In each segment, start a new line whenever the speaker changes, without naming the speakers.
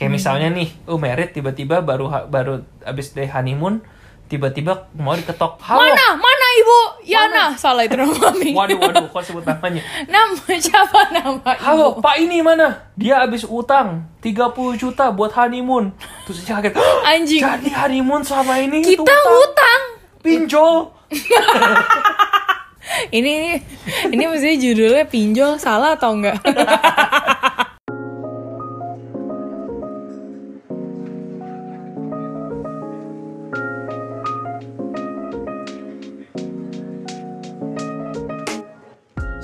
Kayak misalnya nih, oh merit tiba-tiba baru baru abis dari honeymoon, tiba-tiba mau diketok. Halo.
Mana? Mana ibu? Yana. Salah itu nama mami.
Waduh, waduh, kok sebut namanya?
Nama siapa nama ibu?
Halo, Pak ini mana? Dia habis utang 30 juta buat honeymoon. Terus dia kaget.
Anjing.
Jadi honeymoon selama ini
Kita
itu
hutang.
pinjol.
Ini ini ini mesti judulnya pinjol salah atau enggak?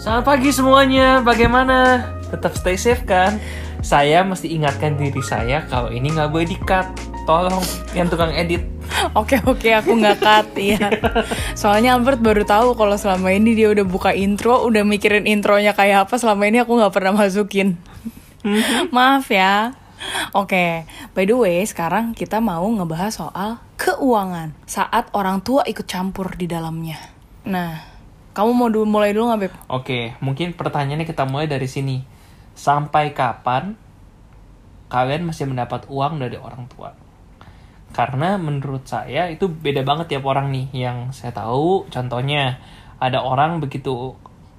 Selamat pagi semuanya, bagaimana? Tetap stay safe kan? Saya mesti ingatkan diri saya kalau ini nggak boleh di-cut. Tolong yang tukang edit.
Oke oke aku nggak cut ya. Soalnya Albert baru tahu kalau selama ini dia udah buka intro, udah mikirin intronya kayak apa. Selama ini aku nggak pernah masukin. Maaf ya. Oke, by the way, sekarang kita mau ngebahas soal keuangan saat orang tua ikut campur di dalamnya. Nah, kamu mau dulu mulai dulu nggak beb?
Oke, mungkin pertanyaannya kita mulai dari sini. Sampai kapan kalian masih mendapat uang dari orang tua? Karena menurut saya itu beda banget tiap orang nih. Yang saya tahu, contohnya ada orang begitu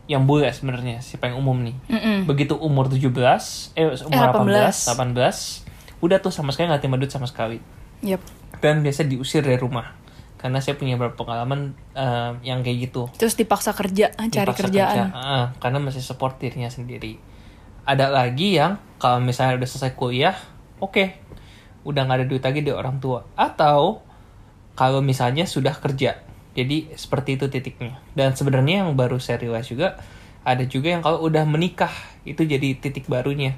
yang bule sebenarnya, siapa yang umum nih.
Mm-mm.
Begitu umur 17, eh umur
Eh,
18, 18, udah tuh sama sekali nggak terima duit sama sekali.
Yep.
Dan biasa diusir dari rumah. Karena saya punya beberapa pengalaman eh, yang kayak gitu
Terus dipaksa kerja, cari
dipaksa
kerjaan.
kerja. Ah, karena masih support dirinya sendiri. Ada lagi yang kalau misalnya udah selesai kuliah, oke, udah nggak ada duit lagi dari orang tua. Atau kalau misalnya sudah kerja, jadi seperti itu titiknya. Dan sebenarnya yang baru saya realize juga ada juga yang kalau udah menikah itu jadi titik barunya.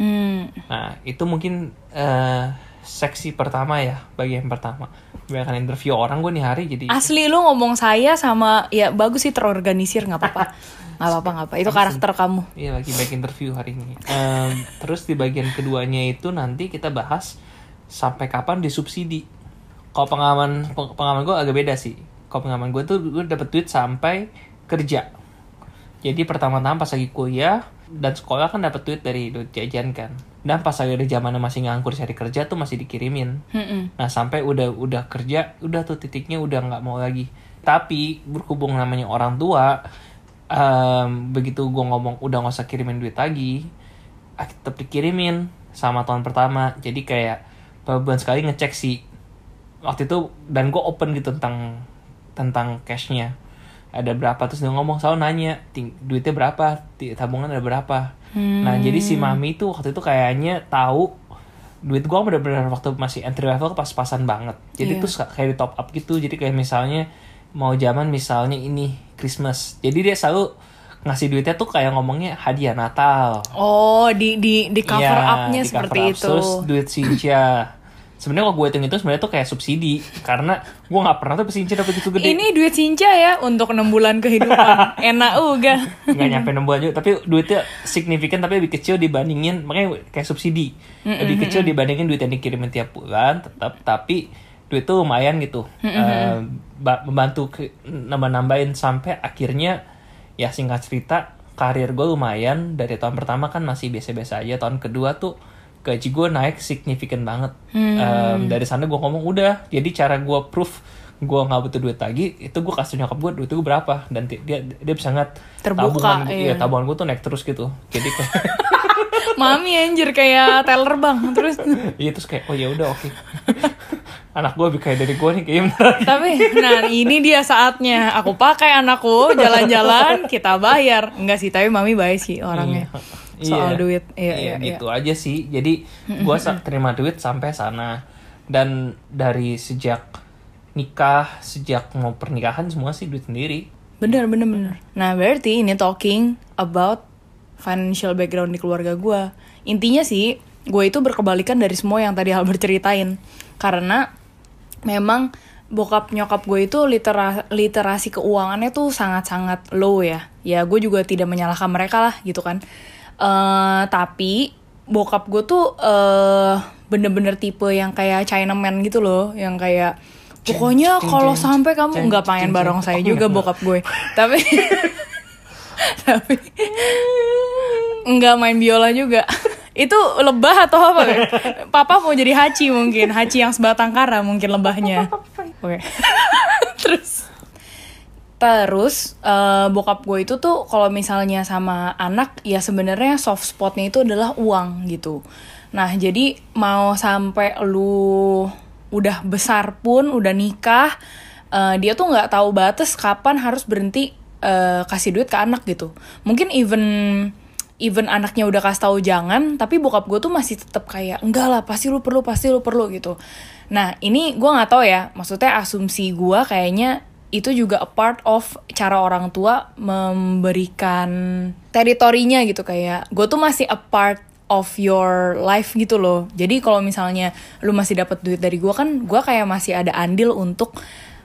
Hmm.
Nah itu mungkin eh, seksi pertama ya bagian pertama. Kebanyakan interview orang gue nih hari jadi
Asli lu ngomong saya sama ya bagus sih terorganisir nggak apa-apa. Nggak apa-apa nggak apa. Itu karakter kamu.
Iya lagi back interview hari ini. Em, terus di bagian keduanya itu nanti kita bahas sampai kapan disubsidi. Kalau pengalaman peng- pengalaman gue agak beda sih. Kalau pengalaman gue tuh gue dapet duit sampai kerja. Jadi pertama-tama pas lagi kuliah dan sekolah kan dapet duit dari duit jajan kan. Dan pas lagi ada zamannya masih nganggur cari kerja tuh masih dikirimin.
Mm-mm.
Nah sampai udah udah kerja, udah tuh titiknya udah nggak mau lagi. Tapi berhubung namanya orang tua, em, begitu gue ngomong udah nggak usah kirimin duit lagi, ah, tetap dikirimin sama tahun pertama. Jadi kayak bulan sekali ngecek sih waktu itu dan gue open gitu tentang tentang cashnya ada berapa terus dia ngomong selalu nanya "Ting- duitnya berapa tabungan ada berapa nah jadi si mami tuh waktu itu kayaknya tahu duit gua bener-bener waktu masih entry level pas-pasan banget jadi
Iya.
tuh kayak di top up gitu jadi kayak misalnya mau zaman misalnya ini Christmas jadi dia selalu ngasih duitnya tuh kayak ngomongnya hadiah Natal
Oh, di di di cover
Iya,
up-nya
di
seperti
up.
itu.
Terus duit Sinja. Sebenarnya kalau gue hitung itu sebenarnya tuh kayak subsidi karena gue nggak pernah tuh Sinja dapet itu gede.
Ini duit Cinca ya untuk 6 bulan kehidupan. Enak uga.
nggak nyampe 6 bulan juga tapi duitnya signifikan tapi lebih kecil dibandingin makanya kayak subsidi lebih kecil dibandingin duit yang dikirimin tiap bulan tetap tapi duit tuh lumayan gitu Eh, ba- membantu nambah-nambahin sampai akhirnya ya singkat cerita karir gue lumayan dari tahun pertama kan masih biasa-biasa aja tahun kedua tuh gaji gue naik signifikan banget. Em, dari sana gue ngomong udah jadi cara gue proof gue nggak butuh duit lagi itu gue kasih nyokap gue duit gue berapa? Dan dia dia bisa ngat
Terbuka,
tabungan
iya.
iya tabungan gue tuh naik terus gitu. Jadi kayak
Mami anjir kayak teller bang. Terus.
Iya terus kayak oh ya udah oke. Anak gue lebih kaya dari gue nih kayaknya
tapi nah ini dia saatnya. Aku pakai anakku jalan-jalan kita bayar. Enggak sih tapi mami baik sih orangnya soal
Iya.
duit. Iya
Iya,
iya,
gitu aja sih. Jadi gue terima duit sampai sana. Dan dari sejak nikah sejak mau pernikahan semua sih duit sendiri.
Bener bener bener. Nah berarti ini talking about financial background di keluarga gue intinya sih gue itu berkebalikan dari semua yang tadi Albert ceritain. Karena memang bokap nyokap gue itu litera literasi keuangannya tuh sangat-sangat low ya. Ya gue juga tidak menyalahkan mereka lah gitu kan eh tapi bokap gue tuh eh bener-bener tipe yang kayak Chinaman gitu loh. Yang kayak pokoknya kalau sampai kamu nggak
ceng,
bareng saya juga bokap gue tapi tapi nggak main biola juga. Itu lebah atau apa? Papa mau jadi haci mungkin, haci yang sebatang kara mungkin lebahnya. Oke. Terus Terus eh, bokap gue itu tuh kalau misalnya sama anak ya sebenarnya soft spotnya itu adalah uang gitu. Nah jadi mau sampai lu udah besar pun udah nikah eh, dia tuh nggak tahu batas kapan harus berhenti eh, kasih duit ke anak gitu. Mungkin even even anaknya udah kasih tahu jangan tapi bokap gue tuh masih tetap kayak enggak lah pasti lu perlu pasti lu perlu gitu. Nah ini gue nggak tahu ya maksudnya asumsi gue kayaknya itu juga a part of cara orang tua memberikan teritorinya gitu kayak gue tuh masih a part of your life gitu loh. Jadi kalau misalnya lu masih dapat duit dari gue kan gue kayak masih ada andil untuk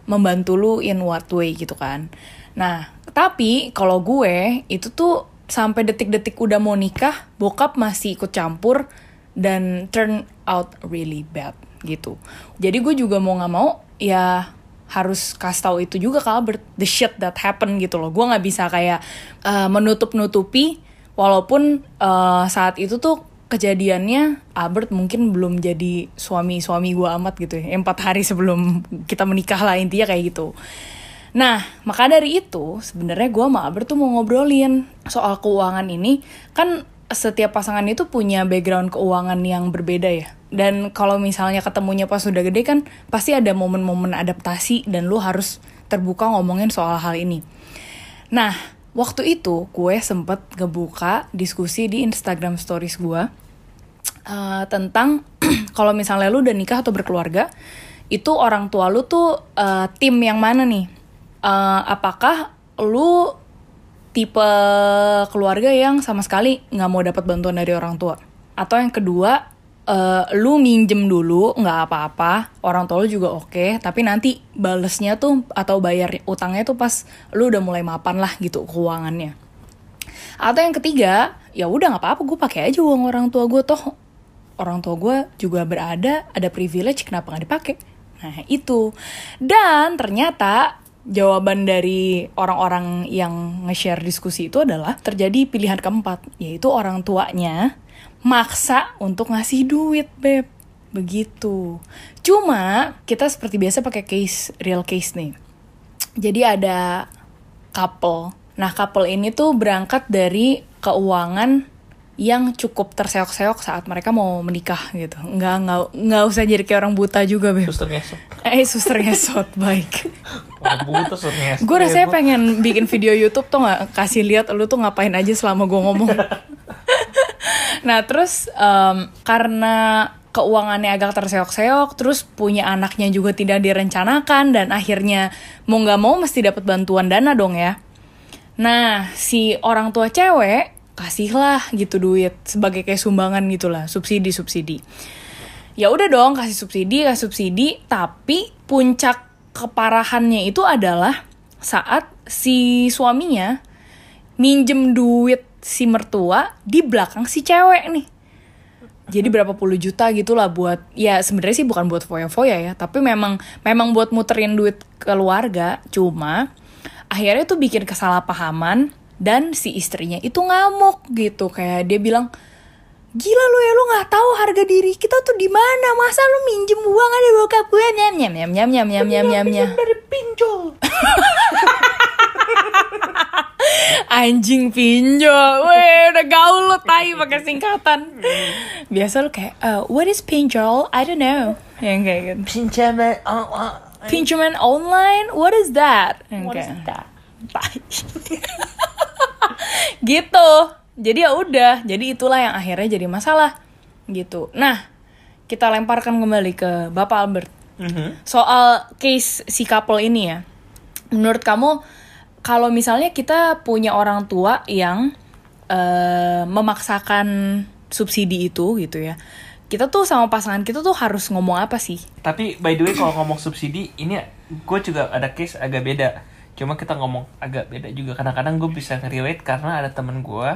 membantu lu in what way gitu kan. Nah tapi kalau gue itu tuh sampai detik-detik udah mau nikah bokap masih ikut campur dan turn out really bad gitu. Jadi gue juga mau nggak mau ya harus kasih tahu itu juga ke Albert. The shit that happen gitu loh. Gue nggak bisa kayak uh, menutup nutupi walaupun uh, saat itu tuh kejadiannya Albert mungkin belum jadi suami suami gue amat gitu ya. Empat hari sebelum kita menikah lah intinya kayak gitu. Nah maka dari itu sebenarnya gue sama Albert tuh mau ngobrolin soal keuangan ini. Kan setiap pasangan itu punya background keuangan yang berbeda ya dan kalau misalnya ketemunya pas sudah gede kan pasti ada momen-momen adaptasi dan lu harus terbuka ngomongin soal hal ini. Nah, waktu itu gue sempet ngebuka diskusi di Instagram Stories gue uh, tentang kalau misalnya lu udah nikah atau berkeluarga, itu orang tua lu tuh uh, tim yang mana nih? Uh, apakah lu tipe keluarga yang sama sekali nggak mau dapat bantuan dari orang tua? Atau yang kedua, uh, lu minjem dulu nggak apa-apa orang tua lu juga oke tapi nanti balesnya tuh atau bayar utangnya tuh pas lu udah mulai mapan lah gitu keuangannya. Atau yang ketiga ya udah nggak apa-apa gue pakai aja uang orang tua gue toh. Orang tua gue juga berada ada privilege kenapa nggak dipakai? Nah itu. Dan ternyata jawaban dari orang-orang yang nge-share diskusi itu adalah terjadi pilihan keempat yaitu orang tuanya maksa untuk ngasih duit beb. Begitu. Cuma kita seperti biasa pakai case real case nih. Jadi ada couple. Nah couple ini tuh berangkat dari keuangan yang cukup terseok-seok saat mereka mau menikah gitu. Nggak nggak nggak usah jadi kayak orang buta juga beb.
Suster ngesot.
Eh suster ngesot baik.
Orang buta suster ngesot.
Gue rasanya pengen bikin video YouTube tuh nggak kasih lihat lu tuh ngapain aja selama gue ngomong. Nah terus um, karena keuangannya agak terseok-seok terus punya anaknya juga tidak direncanakan dan akhirnya mau nggak mau mesti dapat bantuan dana dong ya. Nah si orang tua cewek kasihlah gitu duit sebagai kayak sumbangan gitulah subsidi subsidi. Ya udah dong kasih subsidi kasih subsidi tapi puncak keparahannya itu adalah saat si suaminya minjem duit si mertua di belakang si cewek nih. Jadi berapa puluh juta gitulah buat ya sebenarnya sih bukan buat foya-foya ya tapi memang memang buat muterin duit keluarga. Cuma akhirnya tuh bikin kesalahpahaman dan si istrinya itu ngamuk gitu kayak dia bilang gila lu ya lu nggak tahu harga diri kita tuh di mana? Masa lu minjem uang ada bokap gue? Nyam nyam nyam nyam nyam nyam nyam nyam nyam.
Dari pinjol.
Anjing pinjol. Weh udah gaul lu tai pakai singkatan. Biasa lu kayak uh, what is pinjol? I don't know. Yang kayak gitu.
Pinjaman oh, oh,
pinjaman online? What is that? Yang
what is
kayak
that?
Tai. gitu. Jadi ya udah jadi itulah yang akhirnya jadi masalah. Gitu. Nah kita lemparkan kembali ke bapak Albert.
Mhm.
soal case si couple ini ya. Menurut kamu kalau misalnya kita punya orang tua yang eh, memaksakan subsidi itu gitu ya kita tuh sama pasangan kita tuh harus ngomong apa sih?
Tapi by the way kalau ngomong subsidi ini gue juga ada case agak beda. Cuma kita ngomong agak beda juga. Kadang-kadang gue bisa nge-relate karena ada temen gue.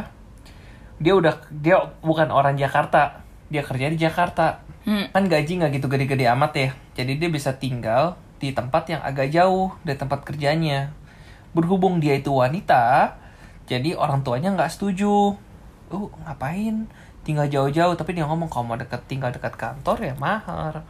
Dia udah dia bukan orang Jakarta. Dia kerja di Jakarta.
Hmm.
Kan gaji nggak gitu gede-gede amat ya. Jadi dia bisa tinggal di tempat yang agak jauh dari tempat kerjanya. Berhubung dia itu wanita, jadi orang tuanya nggak setuju. Uh, ngapain? tinggal jauh-jauh tapi dia ngomong kalau mau deket tinggal dekat kantor ya mahal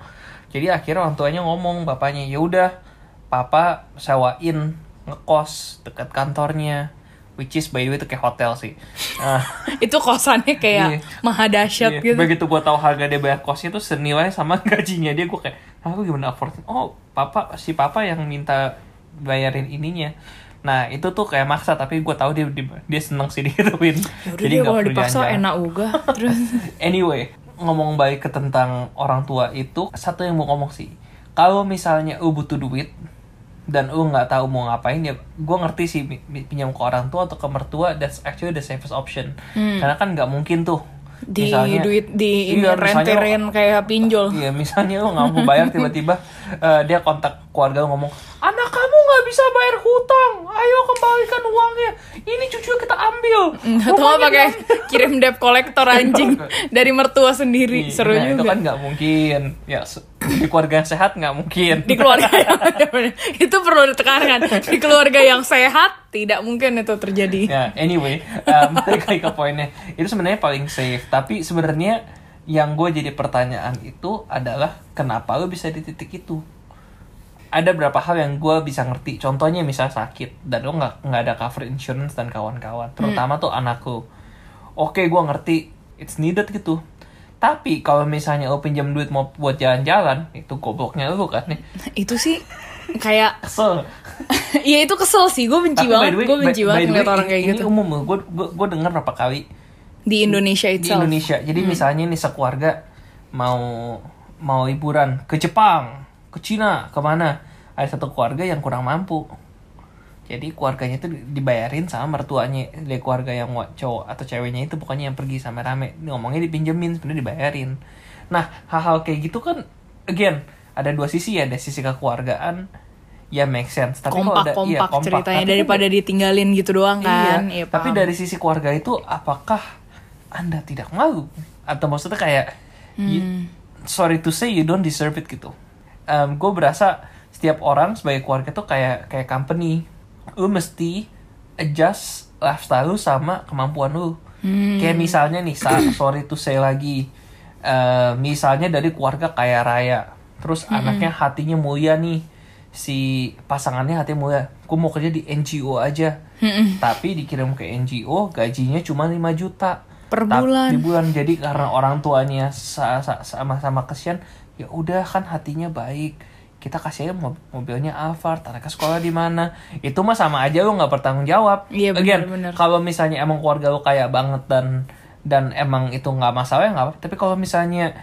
jadi akhirnya orang tuanya ngomong bapaknya ya udah papa sewain ngekos dekat kantornya which is by the way itu kayak hotel sih Ah,
Itu kosannya kayak
Iya.
maha dahsyat
iya.
gitu.
begitu gua tahu harga dia bayar kosnya tuh senilai sama gajinya dia gua kayak aku gimana afford oh papa si papa yang minta bayarin ininya nah itu tuh kayak maksa tapi gua tahu dia dia, seneng sih digituin
Ya udah deh kalau dipaksa enak uga. Terus
Anyway, ngomong baik ke tentang orang tua itu satu yang mau ngomong sih. Kalau misalnya lu butuh duit dan lu nggak tahu mau ngapain ya, gue ngerti sih pinjam ke orang tua atau ke mertua that's actually the safest option. Karena kan nggak mungkin tuh.
di
misalnya-
duit di
Iya,
renterin kayak pinjol.
Iya, misalnya lu nggak mau bayar tiba-tiba eh, dia kontak keluarga lu ngomong, anak kamu nggak bisa bayar hutang, ayo kembalikan uangnya. Ini cucu kita ambil.
Atau nggak
Rumahnya
pakai
diambil."
kirim debt collector anjing dari mertua sendiri.
Iya,
Seru
nah, itu
juga.
kan nggak mungkin ya di keluarga yang sehat nggak mungkin.
Di keluarga yang itu perlu ditekankan. Di keluarga yang sehat tidak mungkin itu terjadi.
ya anyway um, balik lagi ke poinnya. Itu sebenarnya paling safe tapi sebenarnya yang gue jadi pertanyaan itu adalah kenapa lo bisa di titik itu? Ada berapa hal yang gue bisa ngerti? Contohnya misal sakit dan lo nggak nggak ada cover insurance dan kawan-kawan. Terutama tuh anakku oke gue ngerti it's needed gitu tapi kalau misalnya lo pinjam duit mau buat jalan-jalan itu gobloknya lo kan nih
Itu sih kayak
kesel
Iya itu kesel sih, gue benci
Tapi
banget, gue benci banget ngeliat orang kayak
ini
gitu
umum gue gue gue dengar berapa kali
di Indonesia
di
itself.
Indonesia. Jadi misalnya nih sekeluarga mau mau liburan ke Jepang, ke Cina, ke mana? Ada satu keluarga yang kurang mampu. Jadi keluarganya itu dibayarin sama mertuanya dari keluarga yang cowok atau ceweknya itu pokoknya yang pergi sama rame. Ini Ngomongnya dipinjemin, sebenarnya dibayarin. Nah hal-hal kayak gitu kan, again ada dua sisi ya, ada sisi kekeluargaan ya make sense. Tapi kalau
kompak
ada-
kompak
iya, kompak.
ceritanya
Tapi
daripada ditinggalin gitu doang kan.
Iya,
Iya,
tapi dari sisi keluarga itu apakah Anda tidak malu? Atau maksudnya kayak you-
Hmm.
sorry to say you don't deserve it gitu. gue berasa setiap orang sebagai keluarga tuh kayak kayak company. Lu mesti adjust lifestyle lu sama kemampuan lu.
Hmm.
Kayak misalnya nih, sorry to say lagi. eh, misalnya dari keluarga kaya raya. Terus
Hmm.
anaknya hatinya mulia nih. Si pasangannya hatinya mulia. Gue mau kerja di NGO aja
Hmm.
tapi dikirim ke NGO gajinya cuma 5 juta
Per bulan.
di bulan jadi karena orang tuanya sa- sa- sama-sama kesian ya udah kan hatinya baik kita kasih aja mob- mobilnya Alphard anaknya sekolah di mana. Itu mah sama aja lu nggak bertanggung jawab.
Iya, benar-benar.
kalau misalnya emang keluarga lu kaya banget dan dan emang itu nggak masalah ya nggak apa tapi kalau misalnya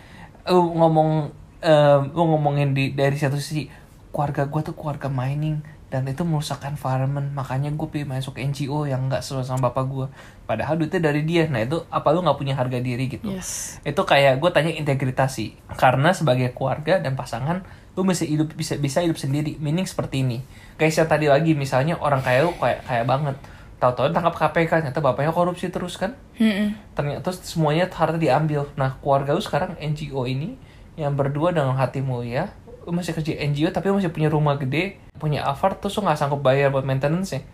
lu ngomong eh, lu ngomongin di dari satu sisi keluarga gue tuh keluarga mining dan itu merusak environment. Makanya gue pilih masuk NGO yang nggak sesuai sama bapak gue padahal duitnya dari dia. Nah itu apa lu nggak punya harga diri gitu?
Yes.
itu kayak gue tanya integritas sih karena sebagai keluarga dan pasangan lu mesti hidup bisa bisa hidup sendiri. Meaning seperti ini. Kayak yang tadi lagi misalnya orang kaya lu kayak kaya banget. Tahu-tahu tangkap KPK ternyata bapaknya korupsi terus kan?
Mm-mm.
ternyata terus semuanya harta diambil. Nah keluarga lu sekarang NGO ini yang berdua dengan hati mulia lu masih kerja NGO tapi lu masih punya rumah gede punya Alphard terus lu nggak sanggup bayar buat maintenance nya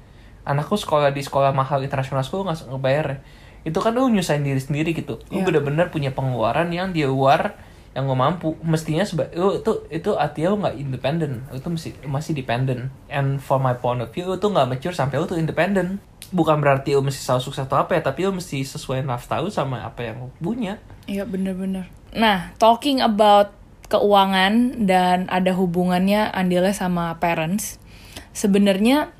anakku sekolah di sekolah mahal internasional school nggak sanggup bayar. Itu kan lu nyusahin diri sendiri gitu. Lu
Iya.
bener-bener punya pengeluaran yang di luar yang gue mampu. Mestinya seba lu itu itu artinya lu nggak independen lu tuh masih masih dependent. And for my point of view lu tuh nggak mature sampai lu tuh independent. Bukan berarti lu mesti selalu sukses atau apa ya tapi lu mesti sesuai lu sama apa yang lu punya.
Iya bener-bener. Nah, talking about keuangan dan ada hubungannya andilnya sama parents. Sebenarnya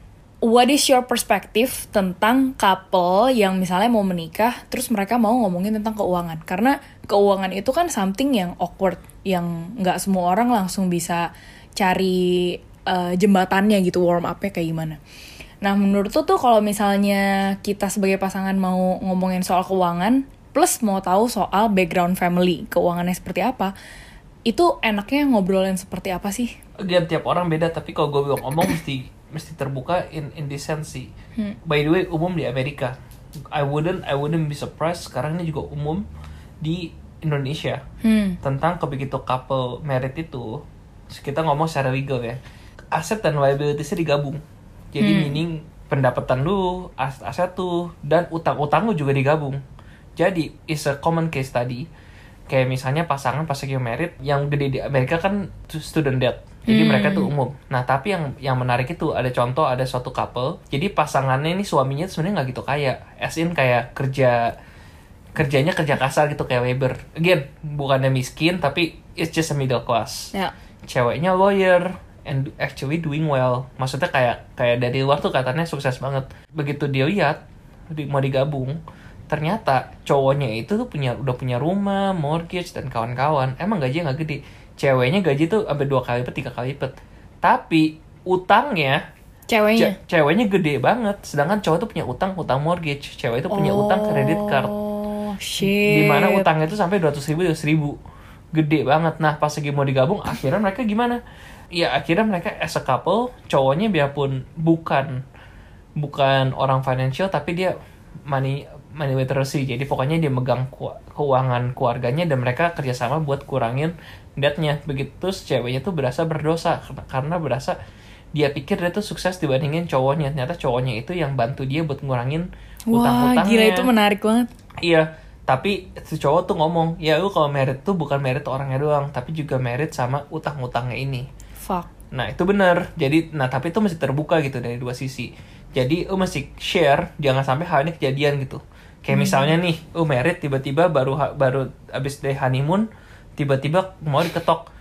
what is your perspective tentang couple yang misalnya mau menikah terus mereka mau ngomongin tentang keuangan? Karena keuangan itu kan something yang awkward yang nggak semua orang langsung bisa cari eh, jembatannya gitu warm up-nya kayak gimana. Nah, menurut tuh tuh kalau misalnya kita sebagai pasangan mau ngomongin soal keuangan, plus mau tahu soal background family, keuangannya seperti apa, itu enaknya ngobrolin seperti apa sih?
Again, tiap orang beda tapi kalau gue bilang ngomong mesti mesti terbuka in in this sense sih. By the way, umum di Amerika. I wouldn't I wouldn't be surprised sekarang ini juga umum di Indonesia
Hmm.
tentang kebegitu couple married itu kita ngomong secara legal ya aset dan liabilitiesnya digabung jadi
Hmm.
meaning pendapatan lu aset aset tuh dan utang utang lu juga digabung Jadi, is a common case tadi. Kayak misalnya pasangan pas lagi merit yang gede di Amerika kan student debt. Jadi
Hmm.
mereka tuh umum. Nah, tapi yang yang menarik itu ada contoh ada suatu couple. Jadi pasangannya ini suaminya tuh sebenarnya nggak gitu kaya. As in kayak kerja kerjanya kerja kasar gitu kayak Weber. Again, bukannya miskin tapi it's just a middle class
Ya.
ceweknya lawyer and actually doing well maksudnya kayak kayak dari luar tuh katanya sukses banget begitu dia lihat mau digabung ternyata cowoknya itu tuh punya udah punya rumah mortgage dan kawan-kawan. Emang gajinya nggak gede. Ceweknya gaji tuh sampai dua kali lipat tiga kali lipat. Tapi utangnya
Ceweknya.
ce- ceweknya gede banget. Sedangkan cowok tuh punya utang utang mortgage. Cewek itu punya utang kredit card.
Oh, shit.
di mana utangnya itu sampai 200 ribu 200 ribu. Gede banget. Nah pas lagi mau digabung akhirnya mereka gimana? Ya akhirnya mereka as a couple cowoknya biarpun bukan bukan orang financial tapi dia money money literacy jadi pokoknya dia megang ku- keuangan keluarganya dan mereka kerjasama buat kurangin debtnya begitu ceweknya tuh berasa berdosa karena- berasa dia pikir dia tuh sukses dibandingin cowoknya ternyata cowoknya itu yang bantu dia buat ngurangin
Wah,
utang-utangnya
gila itu menarik banget.
Iya, tapi si cowok tuh ngomong, ya lu kalau merit tuh bukan merit orangnya doang, tapi juga merit sama utang-utangnya ini.
Fuck.
Nah itu benar. Jadi, nah tapi itu masih terbuka gitu dari dua sisi. Jadi lu mesti share, jangan sampai hal ini kejadian gitu. Kayak misalnya nih, lu merit tiba-tiba baru baru abis dari honeymoon, tiba-tiba mau diketok.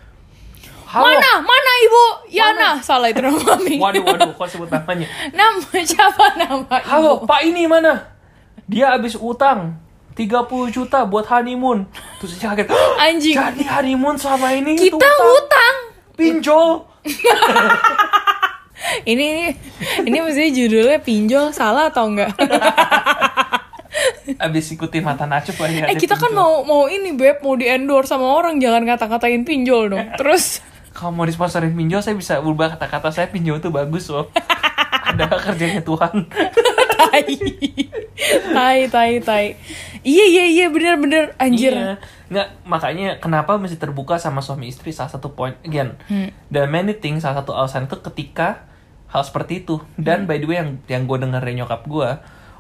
Halo.
Mana? Mana Ibu? Yana. Salah itu nama mami.
Waduh, waduh, kok sebut namanya?
Nama siapa nama Ibu?
Halo, Pak ini mana? Dia habis utang 30 juta buat honeymoon. Terus dia kaget.
Anjing.
Jadi honeymoon selama ini
Kita
itu utang.
hutang.
pinjol.
Ini ini ini maksudnya judulnya pinjol salah atau enggak?
Habis ikuti mata nacup lagi
eh kita kan mau mau ini beb mau di endorse sama orang jangan kata-katain pinjol dong. Terus
Kalau mau disponsorin pinjol saya bisa ubah kata-kata saya pinjol itu bagus loh. Ada kerjanya Tuhan.
tai tai tai tai. Iya iya iya bener bener anjir.
Iya. Nggak, makanya kenapa mesti terbuka sama suami istri salah satu poin again.
Hmm.
Dan many things salah satu alasan itu ketika hal seperti itu. Dan by the way yang yang gue denger dari nyokap gue,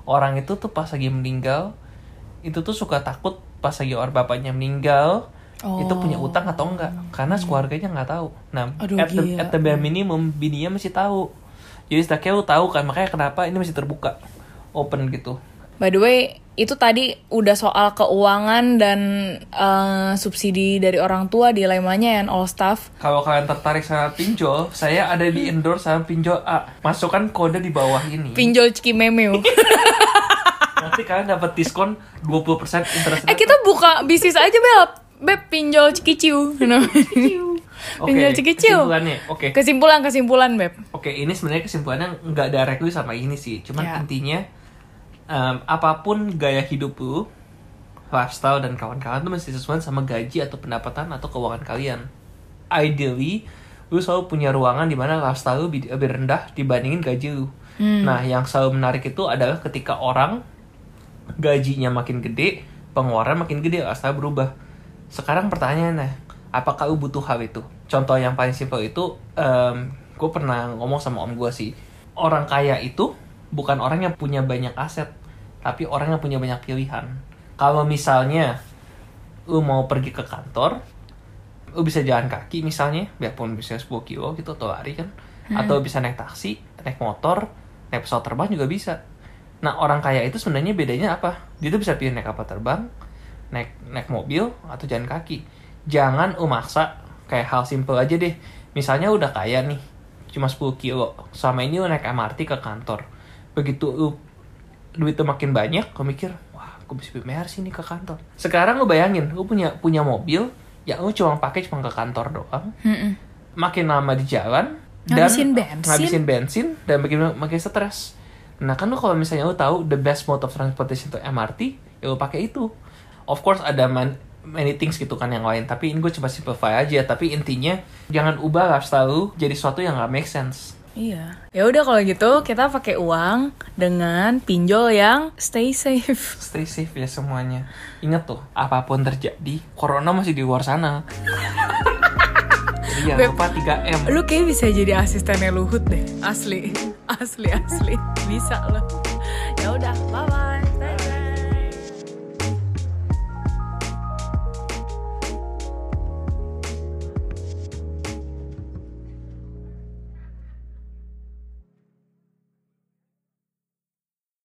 orang itu tuh pas lagi meninggal itu tuh suka takut pas lagi orang bapaknya meninggal itu punya
Oh.
utang atau enggak karena keluarganya nggak tahu. Nah,
Aduh,
at, the, at the bare minimum bininya masih tahu. Jadi setidaknya lu tahu kan makanya kenapa ini masih terbuka open gitu.
By the way, itu tadi udah soal keuangan dan eh, subsidi dari orang tua dilemanya and all stuff.
Kalau kalian tertarik sama pinjol, saya ada di endorse sama pinjol A. Masukkan kode di bawah ini.
Pinjol Cikimemeu.
Nanti kalian dapat diskon 20% interest
eh kita buka bisnis aja beb. Beb pinjol Cikiciu.
Oke,
pinjol Cikiciu.
kesimpulannya. Oke.
Kesimpulan kesimpulan beb.
Oke, ini sebenarnya kesimpulannya nggak directly sama ini sih. Cuman
Ya.
intinya em, apa pun gaya hidup lu, lifestyle dan kawan-kawan tuh mesti sesuai sama gaji atau pendapatan atau keuangan kalian. Ideally, lu selalu punya ruangan di mana lifestyle lu lebih, rendah dibandingin gaji lu. Nah, yang selalu menarik itu adalah ketika orang gajinya makin gede, pengeluaran makin gede, lifestyle berubah. Sekarang pertanyaannya, apakah lu butuh hal itu? Contoh yang paling simpel itu, gue pernah ngomong sama om gue sih, orang kaya itu bukan orang yang punya banyak aset, tapi orang yang punya banyak pilihan. Kalau misalnya lu mau pergi ke kantor, lu bisa jalan kaki misalnya, biarpun bisa 10 kilo gitu atau lari kan, atau bisa naik taksi, naik motor, naik pesawat terbang juga bisa. Nah orang kaya itu sebenarnya bedanya apa? Dia tuh bisa pilih naik kapal terbang, naik naik mobil atau jalan kaki. Jangan lu maksa kayak hal simple aja deh. Misalnya udah kaya nih, cuma 10 kilo. Selama ini lu naik MRT ke kantor. Begitu lu duit tuh makin banyak, lu mikir, wah, aku bisa beli Mercy nih ke kantor. Sekarang lu bayangin, lu punya punya mobil yang lu cuma pakai cuma ke kantor doang.
Mm-mm.
Makin lama di jalan
Ngabisin
dan
bensin.
ngabisin bensin dan makin makin stres. Nah kan lu kalau misalnya lu tahu the best mode of transportation itu MRT, ya lu pakai itu. Of course ada man, many things gitu kan yang lain, tapi ini gue coba simplify aja. Tapi intinya jangan ubah lifestyle lu jadi sesuatu yang gak make sense.
Iya. Ya udah kalau gitu kita pakai uang dengan pinjol yang stay safe.
Stay safe ya semuanya. Ingat tuh, apa pun terjadi, corona masih di luar sana.
Beb.
lupa 3M.
Lu kayak bisa jadi asistennya Luhut deh. Asli. Asli asli. Bisa lo. Ya udah, bye bye.